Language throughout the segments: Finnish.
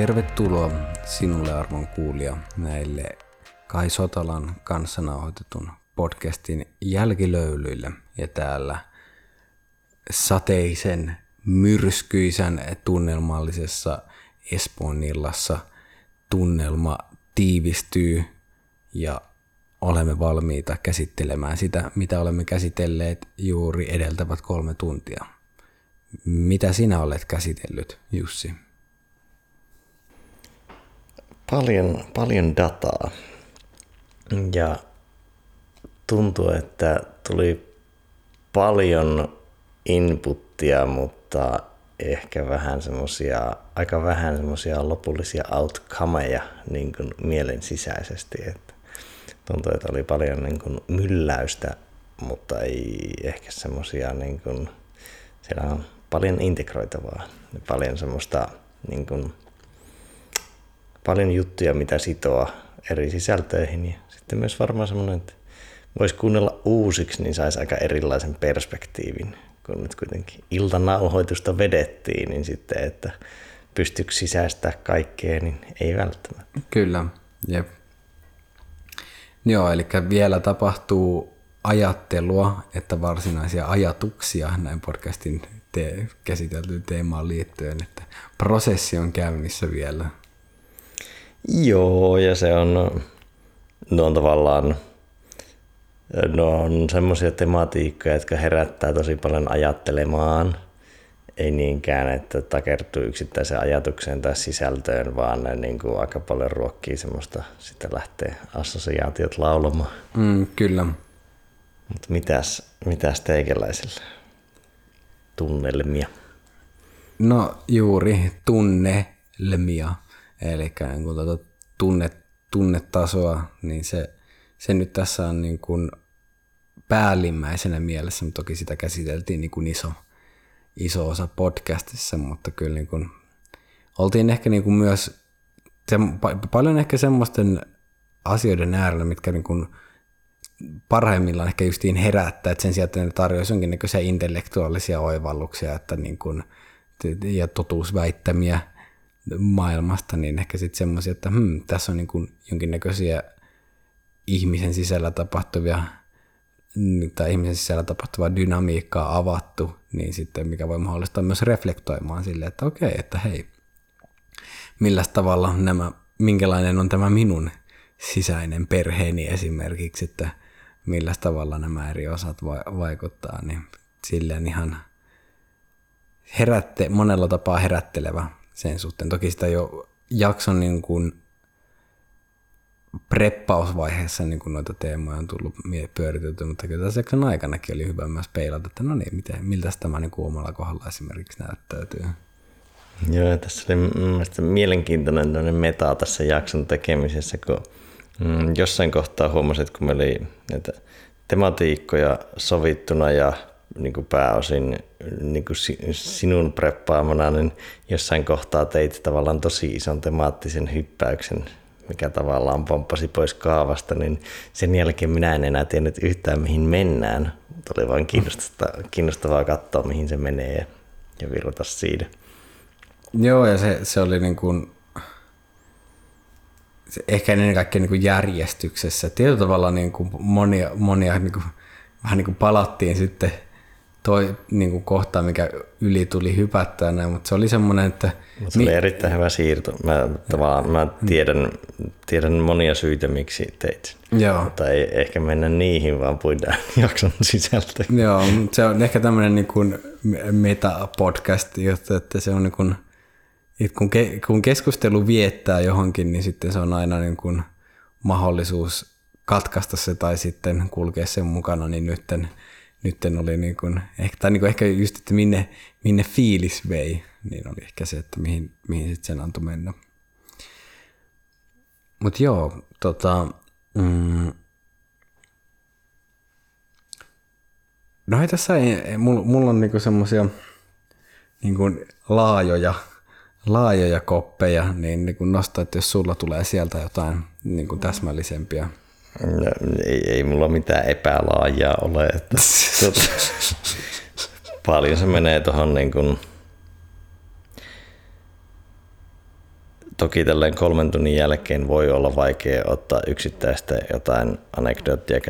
Tervetuloa sinulle arvon kuulija näille Kai Sotalan kanssa nauhoitetun podcastin jälkilöylyille. Ja täällä sateisen, myrskyisen tunnelmallisessa Espoon illassa tunnelma tiivistyy ja olemme valmiita käsittelemään sitä, mitä olemme käsitelleet juuri edeltävät kolme tuntia. Mitä sinä olet käsitellyt, Jussi? Paljon, paljon dataa. Ja tuntuu, että tuli paljon inputtia, mutta ehkä vähän semmosia, aika vähän semmosia lopullisia outcomeja niin kuin mielen sisäisesti. Että tuntuu, että oli paljon niin kuin mylläystä, mutta ei ehkä semmosia niin kuin, siellä on paljon integroitavaa, paljon semmoista niin kuin, paljon juttuja, mitä sitoa eri sisältöihin ja sitten myös varmaan semmoinen, että voisi kuunnella uusiksi, niin saisi aika erilaisen perspektiivin, kun nyt kuitenkin iltanauhoitusta vedettiin, niin sitten, että pystyykö sisäistää kaikkea, niin ei välttämättä. Kyllä, jep. Joo, eli vielä tapahtuu ajattelua, että varsinaisia ajatuksia näin podcastin te- käsiteltyyn teemaan liittyen, että prosessi on käynnissä vielä. Joo, ja se on, no on tavallaan, no on semmoisia tematiikkoja, jotka herättää tosi paljon ajattelemaan. Ei niinkään, että takertuu yksittäiseen ajatukseen tai sisältöön, vaan ne niin kuin aika paljon ruokkii semmoista, sitten lähtee assosiaatiot laulamaan. Mm, kyllä. Mutta mitäs, mitäs teikäläisillä? Tunnelmia. No juuri tunnelmia, eli kun tuota tunne, tunnetasoa, niin se, se nyt tässä on niin kuin päällimmäisenä mielessä, mutta toki sitä käsiteltiin niin kuin iso, iso osa podcastissa, mutta kyllä niin kuin, oltiin ehkä niin kuin myös se, paljon ehkä semmoisten asioiden äärellä, mitkä niin kuin parhaimmillaan ehkä justiin herättää, että sen sijaan, että ne tarjoaisi jonkinnäköisiä intellektuaalisia oivalluksia että niin kuin, ja totuusväittämiä maailmasta, niin ehkä sitten semmoisia, että hmm, tässä on niin jonkinnäköisiä ihmisen sisällä tapahtuvia tai ihmisen sisällä tapahtuvaa dynamiikkaa avattu, niin sitten mikä voi mahdollistaa myös reflektoimaan sille, että okei, että hei, millä tavalla nämä, minkälainen on tämä minun sisäinen perheeni esimerkiksi, että millä tavalla nämä eri osat vaikuttaa, niin silleen ihan herätte, monella tapaa herättelevä sen suhteen. Toki sitä jo jakson niin kuin preppausvaiheessa niin kuin noita teemoja on tullut pyöritelty, mutta kyllä tässä jakson aikanakin oli hyvä myös peilata, että no niin, miten, miltä tämä niin kuin omalla kohdalla esimerkiksi näyttäytyy. Joo, tässä oli mielestäni mielenkiintoinen meta tässä jakson tekemisessä, kun mm, jossain kohtaa huomasin, että kun meillä oli näitä tematiikkoja sovittuna ja niin kuin pääosin niin kuin sinun preppaamana, niin jossain kohtaa teit tavallaan tosi ison temaattisen hyppäyksen, mikä tavallaan pomppasi pois kaavasta, niin sen jälkeen minä en enää tiennyt yhtään mihin mennään. Oli vain kiinnostavaa, kiinnostavaa katsoa mihin se menee ja, ja virrata siitä. Joo, ja se, se oli niin kuin, ehkä ennen kaikkea niin kuin järjestyksessä. Tietyllä tavalla niin kuin monia, monia niin kuin, vähän niin kuin palattiin sitten toi niin kuin kohta, mikä yli tuli hypättää näin, mutta se oli semmoinen, että... Se oli mi- erittäin hyvä siirto. Mä, tavallaan, mä tiedän, tiedän monia syitä, miksi teit Joo. Mutta ei ehkä mennä niihin, vaan puidaan jakson sisältä. Joo, se on ehkä tämmöinen niin kuin meta-podcast, että se on niin kuin, kun, ke, kun keskustelu viettää johonkin, niin sitten se on aina niin kuin mahdollisuus katkaista se tai sitten kulkea sen mukana, niin nytten nyt oli niin kuin, ehkä, tai niin kuin ehkä just, että minne, minne fiilis vei, niin oli ehkä se, että mihin, mihin sitten sen antoi mennä. Mutta joo, tota, mm, no ei tässä, ei, mulla, mulla on niinku semmosia niinku laajoja, laajoja koppeja, niin, niin kuin nostaa, että jos sulla tulee sieltä jotain niin kuin täsmällisempiä ei, ei mulla mitään epälaajaa ole. Että, tuota, paljon se menee tuohon niin kuin, toki tälleen kolmen tunnin jälkeen voi olla vaikea ottaa yksittäistä jotain anekdoottia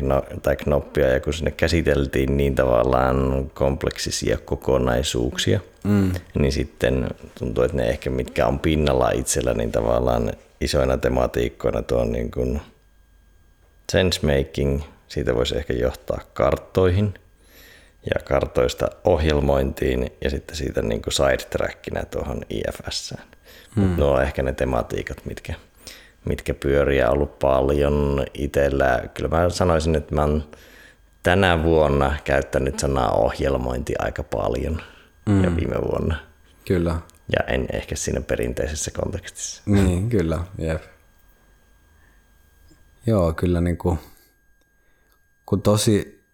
tai knoppia, ja kun sinne käsiteltiin niin tavallaan kompleksisia kokonaisuuksia, mm. niin sitten tuntuu, että ne ehkä mitkä on pinnalla itsellä, niin tavallaan isoina tematiikkoina tuo niin kuin sensemaking, siitä voisi ehkä johtaa karttoihin ja kartoista ohjelmointiin ja sitten siitä niin kuin sidetrackinä tuohon IFSään. Hmm. Mutta nuo on ehkä ne tematiikat, mitkä, mitkä pyöriä ollut paljon itsellä. Kyllä mä sanoisin, että mä oon tänä vuonna käyttänyt sanaa ohjelmointi aika paljon hmm. ja viime vuonna. Kyllä. Ja en ehkä siinä perinteisessä kontekstissa. Niin, kyllä, jep. Joo, kyllä niin kuin, kun tosi,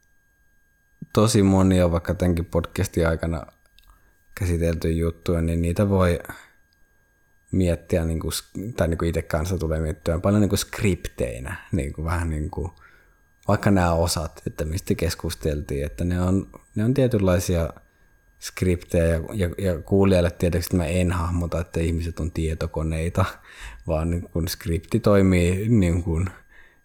tosi monia vaikka tämänkin podcastin aikana käsitelty juttuja, niin niitä voi miettiä, niin kuin, tai niin kuin itse kanssa tulee miettiä paljon niin kuin skripteinä, niin kuin vähän niin kuin, vaikka nämä osat, että mistä keskusteltiin, että ne on, ne on tietynlaisia skriptejä ja, ja, ja kuulijalle tietysti mä en hahmota, että ihmiset on tietokoneita, vaan niin kun skripti toimii niin kuin,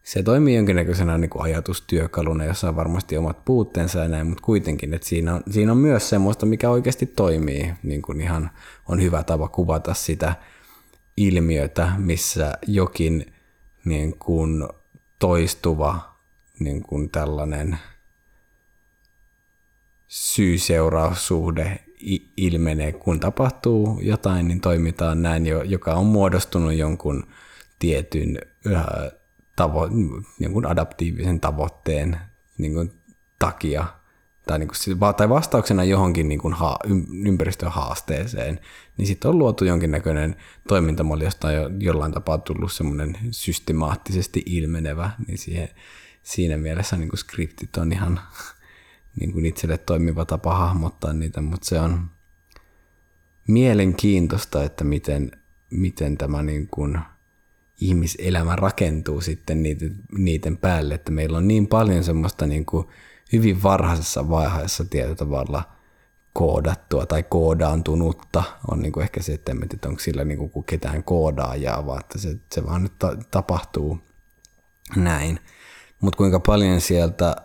se toimii jonkinnäköisenä niin kuin ajatustyökaluna, jossa on varmasti omat puutteensa ja näin, mutta kuitenkin, että siinä on, siinä on myös semmoista, mikä oikeasti toimii, niin kuin ihan on hyvä tapa kuvata sitä ilmiötä, missä jokin niin kuin toistuva niin kuin tällainen syy-seuraussuhde ilmenee, kun tapahtuu jotain, niin toimitaan näin, joka on muodostunut jonkun tietyn tavo, niin kuin adaptiivisen tavoitteen niin kuin takia. Tai, niin kuin, tai vastauksena johonkin niin kuin ha, ympäristön haasteeseen, niin sitten on luotu jonkinnäköinen toimintamalli, josta on jo, jollain tapaa tullut semmoinen systemaattisesti ilmenevä, niin siihen, siinä mielessä niin kuin skriptit on ihan niin kuin itselle toimiva tapa hahmottaa niitä, mutta se on mielenkiintoista, että miten, miten tämä niin kuin – ihmiselämä rakentuu sitten niiden, niiden päälle, että meillä on niin paljon semmoista niin kuin hyvin varhaisessa vaiheessa tietyllä tavalla koodattua tai koodaantunutta on niin kuin ehkä se, että, että onko sillä niin kuin ketään koodaajaa, vaan että se, se vaan nyt ta- tapahtuu näin. Mutta kuinka paljon sieltä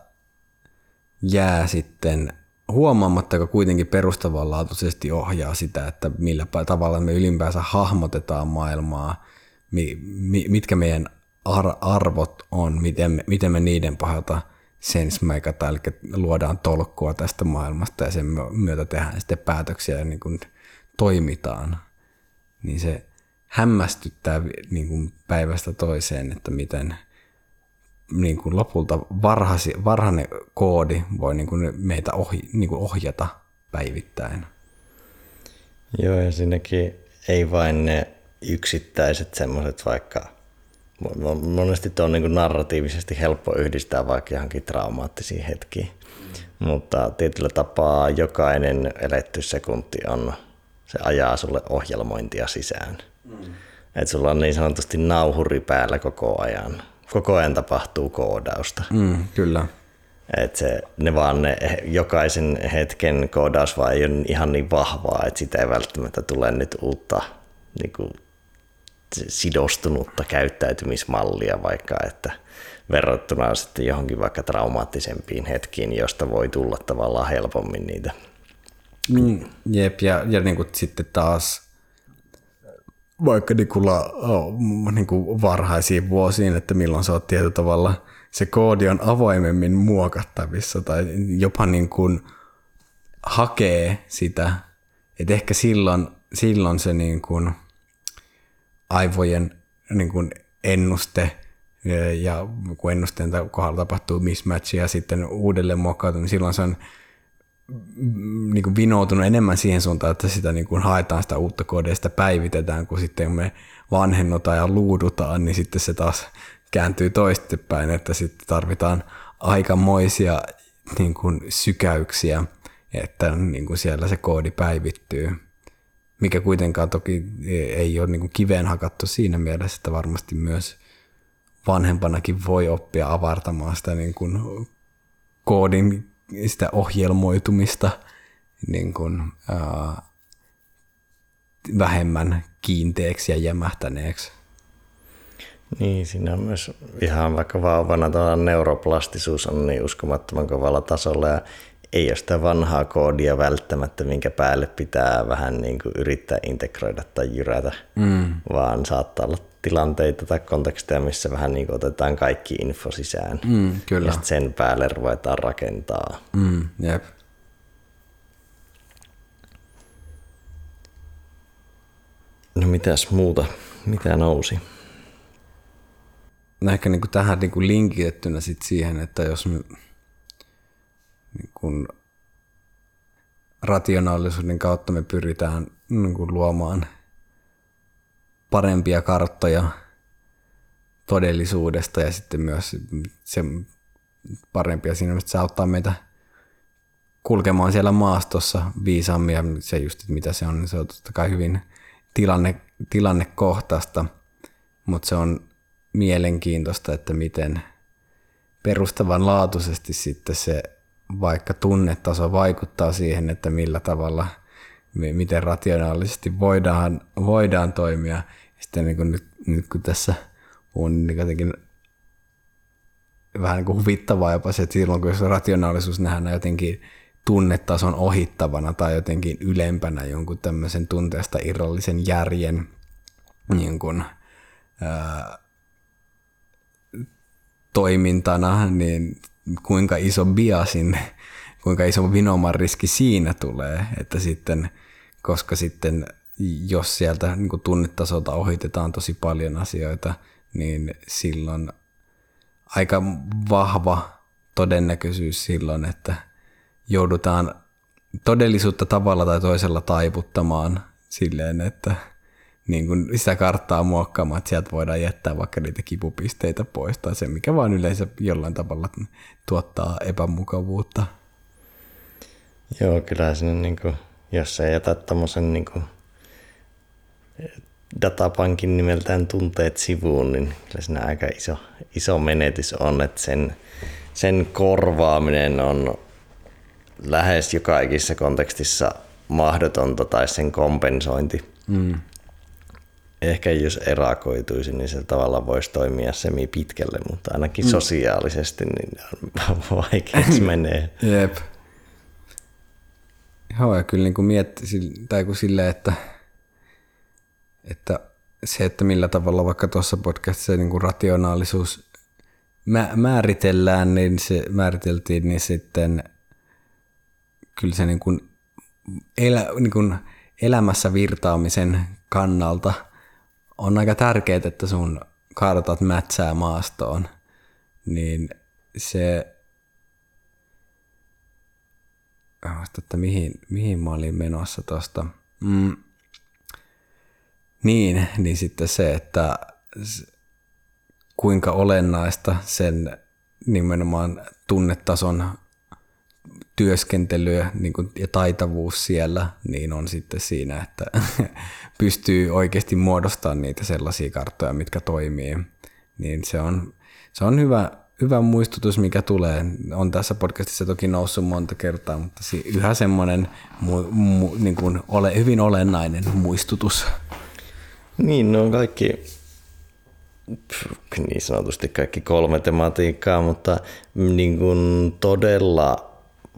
jää sitten huomaamatta, joka kuitenkin perustavanlaatuisesti ohjaa sitä, että millä tavalla me ylipäänsä hahmotetaan maailmaa, mitkä meidän arvot on, miten me, miten me niiden pohjalta sensmeikataan, eli luodaan tolkkua tästä maailmasta ja sen myötä tehdään sitten päätöksiä ja niin kuin toimitaan, niin se hämmästyttää niin kuin päivästä toiseen, että miten niin kuin lopulta varhasi, varhainen koodi voi niin kuin meitä ohi, niin kuin ohjata päivittäin. Joo, ja siinäkin ei vain ne yksittäiset semmoiset vaikka, monesti tuo on niin narratiivisesti helppo yhdistää vaikka johonkin traumaattisiin hetkiin, mm. mutta tietyllä tapaa jokainen eletty sekunti on, se ajaa sulle ohjelmointia sisään. Mm. Että sulla on niin sanotusti nauhuri päällä koko ajan. Koko ajan tapahtuu koodausta. Mm, kyllä. Et se, ne vaan ne, jokaisen hetken koodaus vaan ei ole ihan niin vahvaa, että sitä ei välttämättä tule nyt uutta niin kuin sidostunutta käyttäytymismallia vaikka, että verrattuna sitten johonkin vaikka traumaattisempiin hetkiin, josta voi tulla tavallaan helpommin niitä. Mm, jep, ja, ja niin kuin sitten taas vaikka niin kuin, niin kuin varhaisiin vuosiin, että milloin se on tietyllä tavalla, se koodi on avoimemmin muokattavissa tai jopa niin kuin hakee sitä, että ehkä silloin, silloin se niin kuin – aivojen niin kuin ennuste ja kun ennusteen kohdalla tapahtuu mismatch ja sitten uudelleen muokkautuu, niin silloin se on mm, niin kuin vinoutunut enemmän siihen suuntaan, että sitä niin kuin haetaan sitä uutta kodeista, päivitetään, kun sitten me vanhennutaan ja luudutaan, niin sitten se taas kääntyy toistepäin, että sitten tarvitaan aikamoisia niin kuin sykäyksiä, että niin kuin siellä se koodi päivittyy mikä kuitenkaan toki ei ole niin kiveen hakattu siinä mielessä, että varmasti myös vanhempanakin voi oppia avartamaan sitä niin kuin koodin sitä ohjelmoitumista niin kuin, ää, vähemmän kiinteäksi ja jämähtäneeksi. Niin, siinä on myös ihan vaikka vauvana neuroplastisuus on niin uskomattoman kovalla tasolla ja ei ole sitä vanhaa koodia välttämättä, minkä päälle pitää vähän niin kuin yrittää integroida tai jyrätä, mm. vaan saattaa olla tilanteita tai konteksteja, missä vähän niin kuin otetaan kaikki info sisään. Mm, kyllä. Ja sen päälle ruvetaan rakentaa. Mm, jep. No mitäs muuta? Mitä nousi? No ehkä niin kuin tähän niin kuin linkitettynä sit siihen, että jos me niin kuin rationaalisuuden kautta me pyritään niin kuin luomaan parempia karttoja todellisuudesta ja sitten myös se parempia siinä, että se auttaa meitä kulkemaan siellä maastossa viisaammin ja se just, että mitä se on, niin se on totta kai hyvin tilanne, tilannekohtaista, mutta se on mielenkiintoista, että miten perustavanlaatuisesti sitten se vaikka tunnetaso vaikuttaa siihen, että millä tavalla, miten rationaalisesti voidaan, voidaan toimia. Sitten niin kuin nyt, nyt kun tässä on niin jotenkin vähän niin kuin huvittavaa jopa se, että silloin kun se rationaalisuus nähdään jotenkin tunnetason ohittavana tai jotenkin ylempänä jonkun tämmöisen tunteesta irrallisen järjen niin kuin, ää, toimintana, niin kuinka iso biasin, kuinka iso vinoman riski siinä tulee, että sitten, koska sitten jos sieltä niin kuin tunnetasolta ohitetaan tosi paljon asioita, niin silloin aika vahva todennäköisyys silloin, että joudutaan todellisuutta tavalla tai toisella taiputtamaan silleen, että niin kuin sitä karttaa muokkaamaan, että sieltä voidaan jättää vaikka niitä kipupisteitä pois tai se, mikä vaan yleensä jollain tavalla tuottaa epämukavuutta. Joo, kyllä sinne, niin kuin, jos sä jätät tämmöisen niin kuin, datapankin nimeltään tunteet sivuun, niin kyllä siinä aika iso, iso menetys on, että sen, sen korvaaminen on lähes joka ikisessä kontekstissa mahdotonta tai sen kompensointi. Mm ehkä jos erakoituisi, niin se tavallaan voisi toimia semi pitkälle, mutta ainakin mm. sosiaalisesti niin vaikeaksi menee. Jep. Joo, ja kyllä niin kuin mietti, tai kuin silleen, että, että se, että millä tavalla vaikka tuossa podcastissa niin kuin rationaalisuus määritellään, niin se määriteltiin, niin sitten kyllä se niin kuin elä, niin kuin elämässä virtaamisen kannalta – on aika tärkeää, että sun kartat mätsää maastoon, niin se, että mihin, mihin mä olin menossa tuosta. Mm. Niin, niin sitten se, että kuinka olennaista sen nimenomaan tunnetason työskentelyä niin kuin, ja taitavuus siellä, niin on sitten siinä, että pystyy oikeasti muodostamaan niitä sellaisia karttoja, mitkä toimii. Niin se on, se on hyvä, hyvä muistutus, mikä tulee. On tässä podcastissa toki noussut monta kertaa, mutta yhä semmoinen mu, mu, niin kuin ole, hyvin olennainen muistutus. Niin, ne on kaikki niin sanotusti kaikki kolme tematiikkaa, mutta niin kuin todella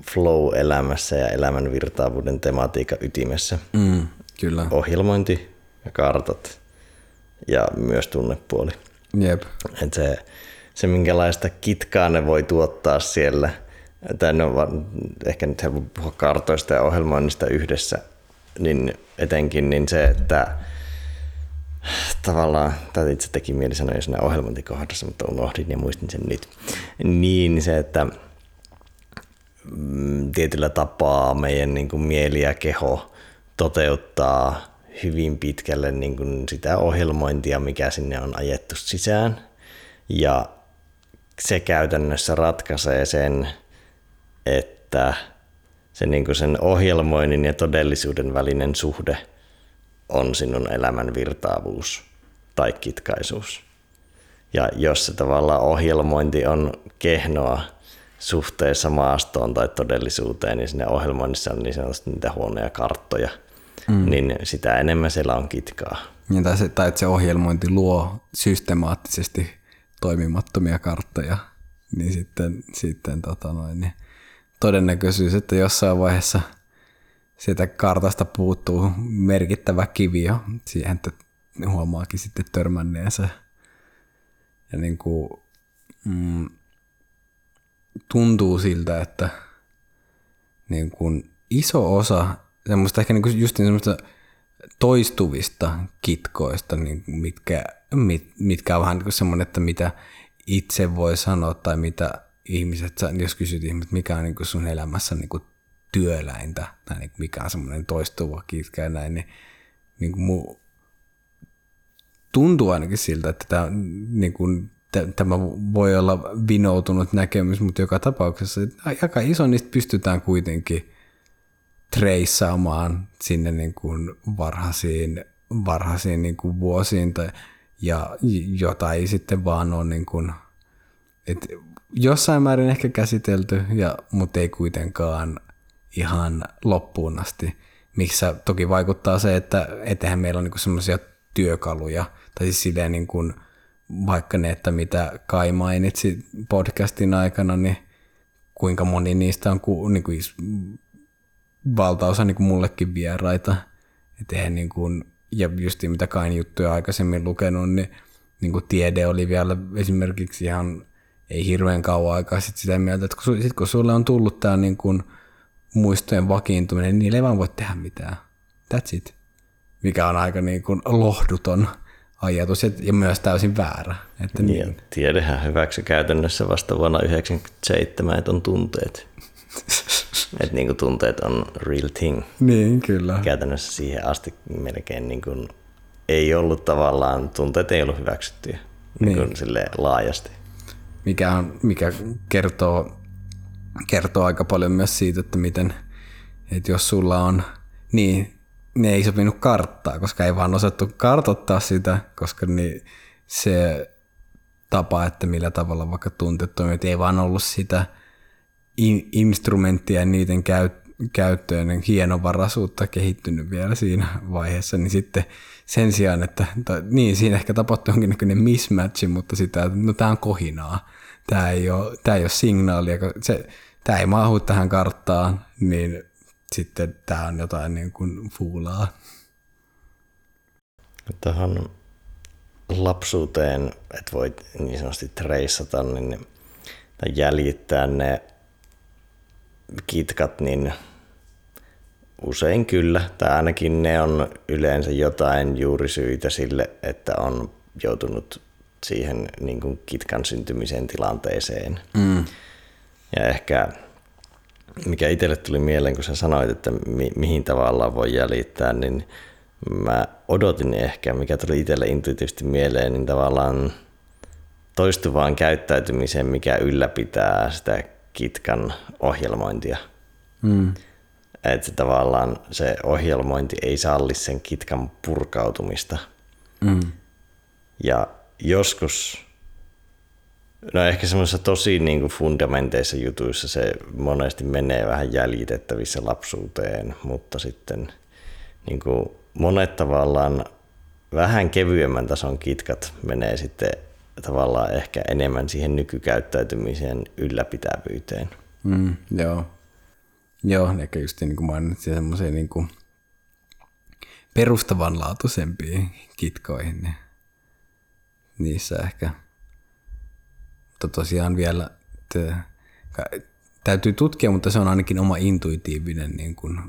flow-elämässä ja elämän virtaavuuden tematiikan ytimessä. Mm, kyllä. Ohjelmointi ja kartat ja myös tunnepuoli. Jep. Et se, se, minkälaista kitkaa ne voi tuottaa siellä, tai no, ehkä nyt helppo puhua kartoista ja ohjelmoinnista yhdessä, niin etenkin niin se, että tavallaan, tai itse teki mieli sanoa jo siinä ohjelmointikohdassa, mutta unohdin ja muistin sen nyt, niin se, että tietyllä tapaa meidän niin kuin mieli ja keho toteuttaa hyvin pitkälle niin kuin sitä ohjelmointia, mikä sinne on ajettu sisään. Ja se käytännössä ratkaisee sen, että se niin kuin sen ohjelmoinnin ja todellisuuden välinen suhde on sinun elämän virtaavuus tai kitkaisuus. Ja jos se tavallaan ohjelmointi on kehnoa, suhteessa maastoon tai todellisuuteen, niin sinne ohjelmoinnissa on niin sanotusti niitä huonoja karttoja. mm. niin sitä enemmän siellä on kitkaa. Ja tai, se, tai että se ohjelmointi luo systemaattisesti toimimattomia karttoja, niin sitten, sitten tota noin, niin todennäköisyys, että jossain vaiheessa sieltä kartasta puuttuu merkittävä kivi jo siihen, että huomaakin sitten törmänneensä. Ja niin kuin, mm, tuntuu siltä, että niin kuin iso osa semmoista ehkä niin just niin semmoista toistuvista kitkoista, niin mitkä, mit, mitkä on vähän niin semmoinen, että mitä itse voi sanoa tai mitä ihmiset, jos kysyt ihmiset, mikä on niin kuin sun elämässä niin kuin työläintä tai niin kuin mikä on semmoinen toistuva kitka ja näin, niin, niin kuin mu, tuntuu ainakin siltä, että tämä, niin kuin, tämä voi olla vinoutunut näkemys, mutta joka tapauksessa aika iso niistä pystytään kuitenkin treissaamaan sinne niin kuin varhaisiin, varhaisiin niin kuin vuosiin tai, ja jota ei sitten vaan ole niin kuin, et jossain määrin ehkä käsitelty, ja, mutta ei kuitenkaan ihan loppuun asti. Missä toki vaikuttaa se, että ethän meillä on niin semmoisia työkaluja, tai siis silleen niin kuin, vaikka ne, että mitä Kai mainitsi podcastin aikana, niin kuinka moni niistä on ku, niin kuin, valtaosa niin kuin mullekin vieraita. Et eihän niin kuin, ja just mitä Kain juttuja aikaisemmin lukenut, niin, niin kuin tiede oli vielä esimerkiksi ihan ei hirveän kauan aikaa sit sitä mieltä, että kun, sit kun sulle on tullut tämä niin kuin muistojen vakiintuminen, niin niille ei vaan voi tehdä mitään. That's it. Mikä on aika niin kuin lohduton ajatus ja myös täysin väärä. Että niin, niin. Tiedehän hyväksy käytännössä vasta vuonna 1997, että on tunteet. että niin kuin tunteet on real thing. Niin, kyllä. Käytännössä siihen asti melkein niin kuin ei ollut tavallaan, tunteet ei ollut hyväksyttyjä niin. Niin kuin laajasti. Mikä, on, mikä kertoo, kertoo aika paljon myös siitä, että miten, että jos sulla on, niin ne ei sopinut karttaa, koska ei vaan osattu kartottaa sitä, koska niin se tapa, että millä tavalla vaikka tunteet toimivat, ei vaan ollut sitä in, instrumenttia ja niiden käyt, käyttöön niin hienovaraisuutta kehittynyt vielä siinä vaiheessa, niin sitten sen sijaan, että tai, niin siinä ehkä tapahtui jonkinnäköinen mismatch, mutta sitä, että no tämä on kohinaa, tämä ei ole, tämä ei ole signaalia, se, tämä ei maahu tähän karttaan, niin sitten tämä on jotain niin kuin fuulaa. Tähän lapsuuteen, että voit niin sanotusti treissata niin, tai jäljittää ne kitkat, niin usein kyllä, tai ainakin ne on yleensä jotain juurisyitä sille, että on joutunut siihen niin kuin kitkan syntymisen tilanteeseen. Mm. Ja ehkä mikä itselle tuli mieleen, kun sä sanoit, että mi- mihin tavallaan voi jäljittää, niin mä odotin ehkä, mikä tuli itselle intuitiivisesti mieleen, niin tavallaan toistuvaan käyttäytymiseen, mikä ylläpitää sitä kitkan ohjelmointia. Mm. Että se tavallaan se ohjelmointi ei salli sen kitkan purkautumista. Mm. Ja joskus No ehkä semmoisissa tosi niin kuin fundamenteissa jutuissa se monesti menee vähän jäljitettävissä lapsuuteen, mutta sitten niin kuin monet tavallaan vähän kevyemmän tason kitkat menee sitten tavallaan ehkä enemmän siihen nykykäyttäytymisen ylläpitävyyteen. Mm, joo. Joo, ehkä just niin kuin mainitsin semmoisia niin kuin perustavanlaatuisempiin kitkoihin, niin niissä ehkä – mutta tosiaan vielä että täytyy tutkia, mutta se on ainakin oma intuitiivinen niin kuin,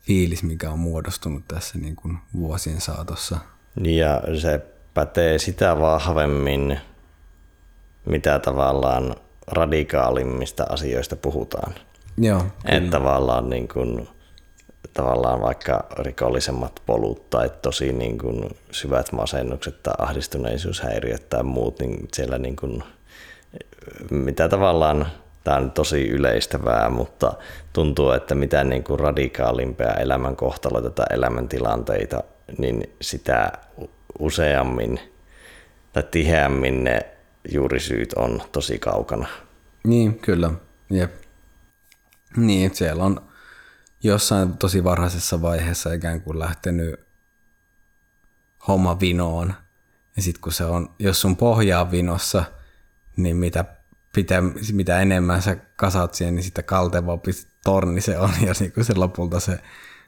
fiilis, mikä on muodostunut tässä niin kuin, vuosien saatossa. Ja se pätee sitä vahvemmin, mitä tavallaan radikaalimmista asioista puhutaan. Joo, että tavallaan, niin kuin, tavallaan vaikka rikollisemmat polut tai tosi niin kuin, syvät masennukset tai ahdistuneisuushäiriöt tai muut, niin siellä niin kuin, mitä tavallaan, tämä on tosi yleistävää, mutta tuntuu, että mitä niin kuin radikaalimpia elämänkohtaloita tai elämäntilanteita, niin sitä useammin tai tiheämmin ne juurisyyt on tosi kaukana. Niin, kyllä. Jep. Niin, siellä on jossain tosi varhaisessa vaiheessa ikään kuin lähtenyt homma vinoon. Ja sitten kun se on, jos sun pohjaa vinossa, niin mitä, pitä, mitä enemmän sä kasat siihen, niin sitä kaltevampi torni se on ja niin se lopulta se,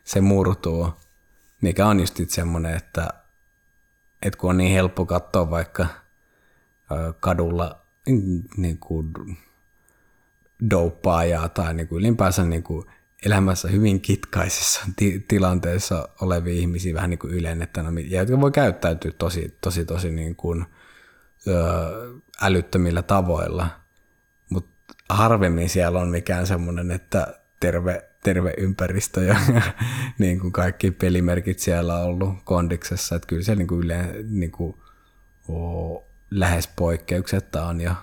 se murtuu. Mikä on just semmoinen, että, että kun on niin helppo katsoa vaikka kadulla niin kuin douppaajaa tai niin kuin ylipäänsä niin kuin elämässä hyvin kitkaisissa ti- tilanteissa olevia ihmisiä vähän niin kuin ylennettänä, ja jotka voi käyttäytyä tosi, tosi, tosi niin kuin, ö, älyttömillä tavoilla, harvemmin siellä on mikään semmoinen, että terve, terve ympäristö ja niin kuin kaikki pelimerkit siellä on ollut kondiksessa, että kyllä se niin kuin yle, niin kuin, o, lähes poikkeuksetta on ja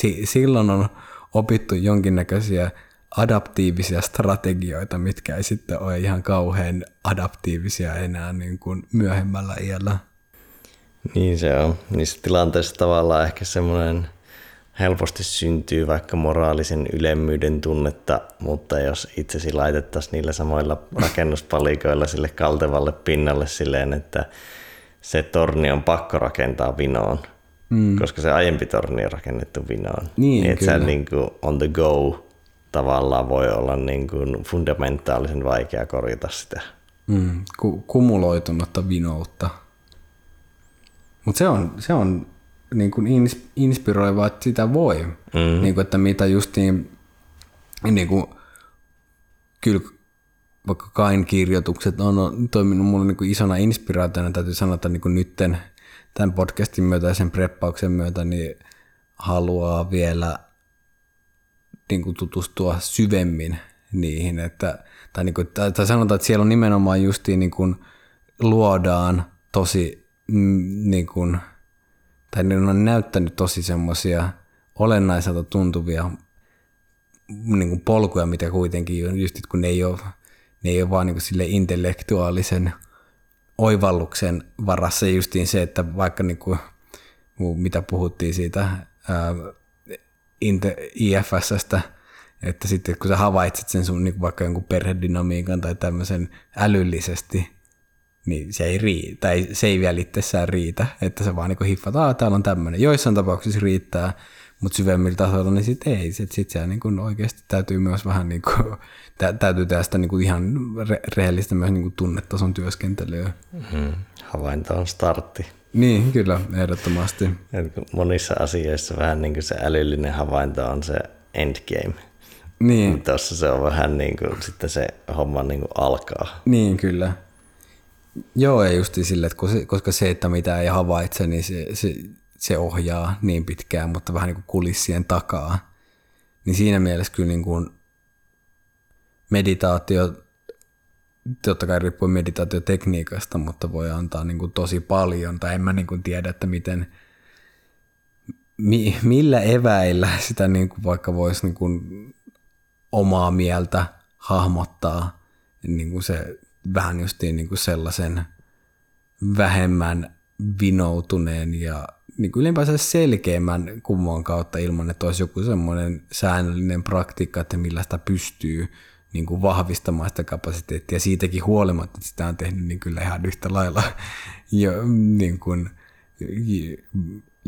si- silloin on opittu jonkinnäköisiä adaptiivisia strategioita, mitkä ei sitten ole ihan kauhean adaptiivisia enää niin kuin myöhemmällä iällä. Niin se on. Niissä tilanteissa tavallaan ehkä semmoinen helposti syntyy vaikka moraalisen ylemmyyden tunnetta, mutta jos itsesi laitettaisiin niillä samoilla rakennuspalikoilla sille kaltevalle pinnalle silleen, että se torni on pakko rakentaa vinoon, mm. koska se aiempi torni on rakennettu vinoon. Niin, niin että sä niin kuin on the go tavallaan voi olla niin kuin fundamentaalisen vaikea korjata sitä. Mm, ku- kumuloitunutta vinoutta. Mutta se on, se on niin kuin ins- inspiroivaa, että sitä voi. Mm. Niin kuin, että mitä justiin, niin kuin, kyllä vaikka Kain kirjoitukset on toiminut mulle niin kuin isona inspiraationa, täytyy sanoa, että niin kuin nytten tämän podcastin myötä ja sen preppauksen myötä niin haluaa vielä niin kuin tutustua syvemmin niihin, että, tai, niin kuin, tai, tai sanotaan, että siellä on nimenomaan justiin niin kuin luodaan tosi mm, niin kuin, tai ne on näyttänyt tosi semmoisia olennaiselta tuntuvia niin kuin polkuja, mitä kuitenkin just kun ne ei ole, ne ei ole vaan niin kuin sille intellektuaalisen oivalluksen varassa. Justiin se, että vaikka niin kuin, mitä puhuttiin siitä ää, IFSstä, että sitten kun sä havaitset sen sun niin vaikka jonkun perhedynamiikan tai tämmöisen älyllisesti, niin se ei riitä, tai se ei vielä itsessään riitä, että se vaan niin hiffat, että täällä on tämmöinen. Joissain tapauksissa riittää, mutta syvemmillä tasoilla niin sitten ei. Sitten sit se niin oikeasti täytyy myös vähän niin kuin, tä, täytyy tehdä sitä niin kuin ihan re, rehellistä myös niin kuin tunnetason työskentelyä. Mm-hmm. Havainto on startti. Niin, kyllä, ehdottomasti. Monissa asioissa vähän niin kuin se älyllinen havainto on se endgame. Niin. Tuossa se on vähän niin kuin sitten se homma niin kuin alkaa. Niin, kyllä. Joo, ei justi sille, että koska se, että mitä ei havaitse, niin se, se, se ohjaa niin pitkään, mutta vähän niin kuin kulissien takaa. Niin siinä mielessä kyllä niin kuin meditaatio totta kai riippuu meditaatiotekniikasta, mutta voi antaa niin kuin tosi paljon, tai en mä niin kuin tiedä, että miten, mi, millä eväillä sitä niin kuin vaikka voisi niin kuin omaa mieltä hahmottaa niin kuin se vähän justiin niin kuin sellaisen vähemmän vinoutuneen ja niin kuin ylipäänsä selkeämmän kummon kautta ilman, että olisi joku semmoinen säännöllinen praktiikka, että millä sitä pystyy niin kuin vahvistamaan sitä kapasiteettia. Siitäkin huolimatta, että sitä on tehnyt niin kyllä ihan yhtä lailla jo, niin kuin,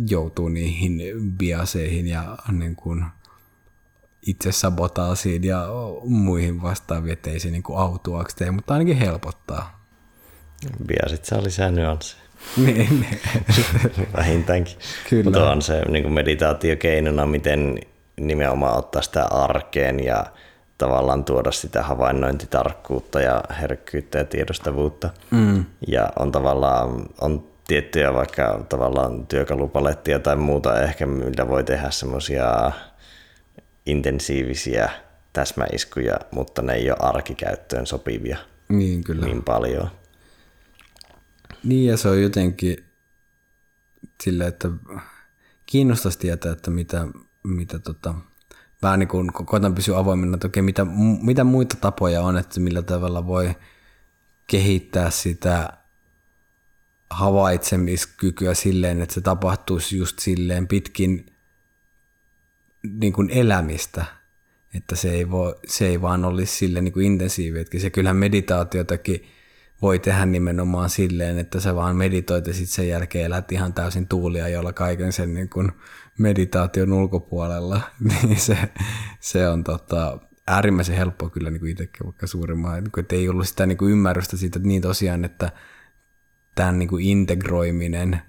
joutuu niihin biaseihin ja niin kuin, itse sabotaasiin ja muihin vastaaviin, ettei se niin kuin autuaksi tee, mutta ainakin helpottaa. Biasit saa lisää nyansseja. niin, niin. Vähintäänkin. Kyllä. Mutta on se niin kuin meditaatiokeinona, miten nimenomaan ottaa sitä arkeen ja tavallaan tuoda sitä havainnointitarkkuutta ja herkkyyttä ja tiedostavuutta. Mm. Ja on tavallaan on tiettyjä vaikka tavallaan työkalupalettia tai muuta ehkä, millä voi tehdä semmoisia intensiivisiä täsmäiskuja, mutta ne ei ole arkikäyttöön sopivia niin, kyllä. niin paljon. Niin ja se on jotenkin silleen, että kiinnostaisi tietää, että mitä, mitä tota, vähän niin kuin koitan pysyä avoimena, että okei, mitä, mitä muita tapoja on, että millä tavalla voi kehittää sitä havaitsemiskykyä silleen, että se tapahtuisi just silleen pitkin niin kuin elämistä. että se ei, voi, se ei vaan olisi sille niin kuin. Että se kyllähän meditaatiotakin voi tehdä nimenomaan silleen, että sä vaan meditoit ja sitten sen jälkeen elät ihan täysin tuulia, jolla kaiken sen niin kuin meditaation ulkopuolella, niin se, se on tota, äärimmäisen helppoa kyllä niin kuin itsekin vaikka suurimman, niin että ei ollut sitä niin kuin ymmärrystä siitä, että niin tosiaan, että tämän niin kuin integroiminen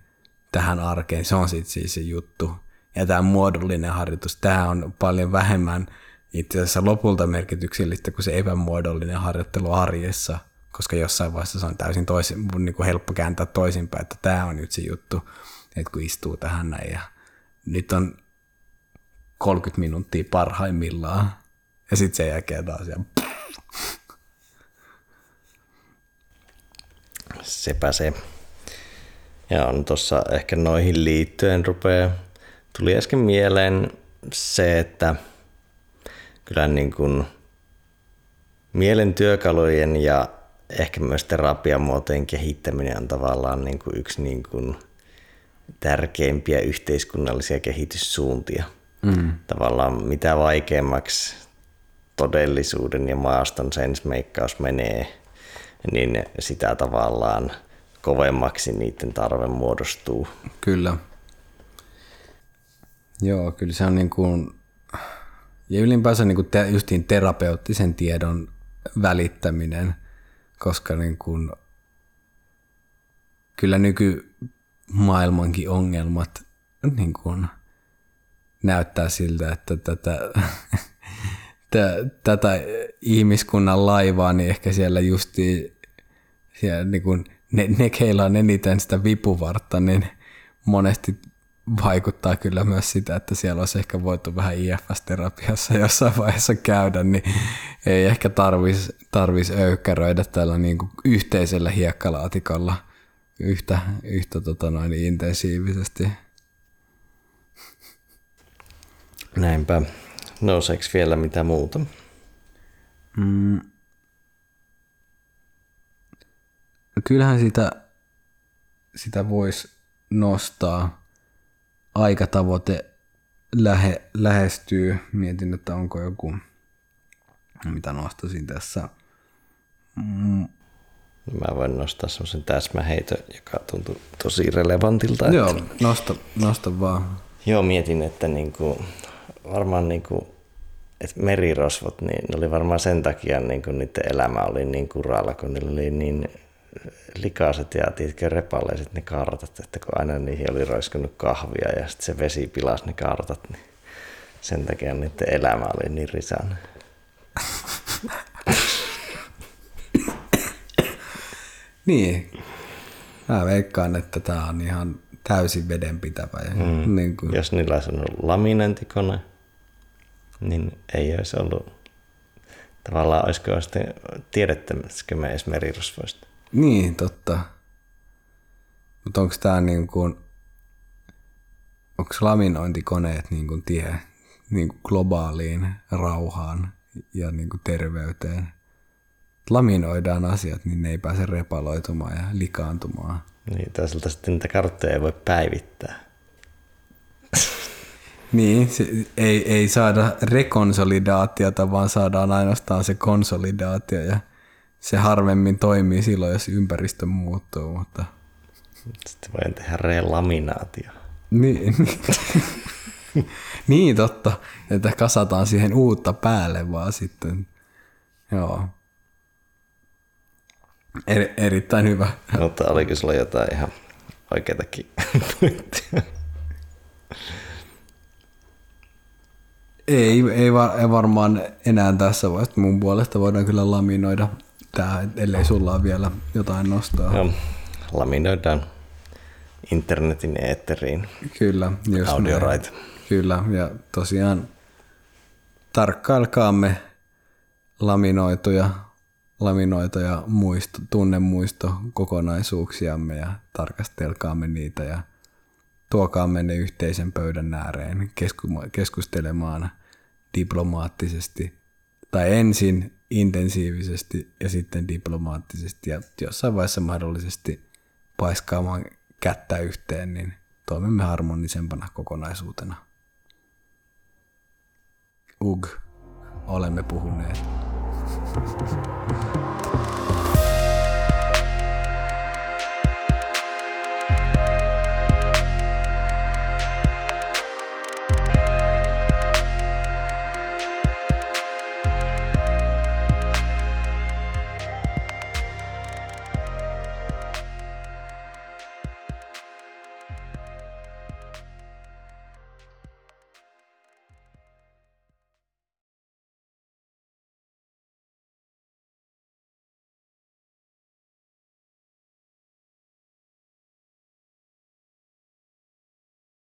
tähän arkeen, se on sitten siis se juttu. Ja tämä muodollinen harjoitus, tämä on paljon vähemmän itse asiassa lopulta merkityksellistä kuin se epämuodollinen harjoittelu arjessa, koska jossain vaiheessa se on täysin toisin, niin kuin helppo kääntää toisinpäin, että tämä on nyt se juttu, että kun istuu tähän näin ja nyt on 30 minuuttia parhaimmillaan ja sitten sen jälkeen taas ja Sepä se. Ja on tuossa ehkä noihin liittyen rupeaa, tuli äsken mieleen se, että kyllä niin kuin mielen työkalujen ja ehkä myös terapiamuotojen kehittäminen on tavallaan niin kuin yksi niin kuin tärkeimpiä yhteiskunnallisia kehityssuuntia. Mm. Tavallaan mitä vaikeammaksi todellisuuden ja maaston sensmeikkaus menee, niin sitä tavallaan kovemmaksi niiden tarve muodostuu. Kyllä. Joo, kyllä se on niin kuin, ja ylipäänsä niin kuin te, justiin terapeuttisen tiedon välittäminen, koska niin kuin, kyllä nykymaailmankin ongelmat niin kuin, näyttää siltä, että tätä, tätä ihmiskunnan laivaa, niin ehkä siellä justi siellä niin kuin ne, ne, keillä on eniten sitä vipuvartta, niin monesti vaikuttaa kyllä myös sitä, että siellä olisi ehkä voitu vähän IFS-terapiassa jossain vaiheessa käydä, niin ei ehkä tarvitsisi tarvis öykkäröidä tällä niin kuin yhteisellä hiekkalaatikolla yhtä, yhtä tota noin, intensiivisesti. Näinpä. Nouseeko vielä mitä muuta? Mm. Kyllähän sitä, sitä voisi nostaa aikatavoite lähe, lähestyy. Mietin, että onko joku, mitä nostasin tässä. Mm. Mä voin nostaa semmoisen täsmäheito, joka tuntuu tosi relevantilta. Joo, että... nosta, nosta vaan. Joo, mietin, että niinku, varmaan niinku, että merirosvot, niin ne oli varmaan sen takia niin kuin niiden elämä oli niin kuralla, kun niillä oli niin likaiset ja tiedätkö, repalleiset ne kartat, että kun aina niihin oli roiskunut kahvia ja sitten se vesi pilasi ne kartat, niin sen takia niiden elämä oli niin risan. niin. Mä veikkaan, että tämä on ihan täysin vedenpitävä. Ja mm. niin kuin... Jos niillä olisi ollut laminointikone, niin ei olisi ollut tavallaan, olisiko sitten tiedettämäskö me edes merirosvoista. Niin, totta. Mutta onko tämä niin kuin, onko laminointikoneet niin kuin tie niin kuin globaaliin rauhaan ja niin kuin terveyteen? Laminoidaan asiat, niin ne ei pääse repaloitumaan ja likaantumaan. Niin, toisaalta sitten niitä kartteja ei voi päivittää. niin, se, ei, ei saada rekonsolidaatiota, vaan saadaan ainoastaan se konsolidaatio ja se harvemmin toimii silloin, jos ympäristö muuttuu. Mutta... Sitten voi tehdä relaminaatio. Niin, niin totta, että kasataan siihen uutta päälle vaan sitten. Joo. Er, erittäin hyvä. Mutta oliko sulla jotain ihan oikeitakin pointtia? Ei, ei, var, ei varmaan enää tässä vaiheessa. Mun puolesta voidaan kyllä laminoida tämä, ellei sulla ole vielä jotain nostaa. No, laminoidaan internetin eetteriin. Kyllä. Jos Audioraita. Kyllä, ja tosiaan tarkkailkaamme laminoituja, laminoituja muisto, tunnemuisto kokonaisuuksiamme ja tarkastelkaamme niitä ja tuokaamme ne yhteisen pöydän ääreen keskustelemaan diplomaattisesti tai ensin intensiivisesti ja sitten diplomaattisesti ja jossain vaiheessa mahdollisesti paiskaamaan kättä yhteen, niin toimimme harmonisempana kokonaisuutena. Ug. olemme puhuneet.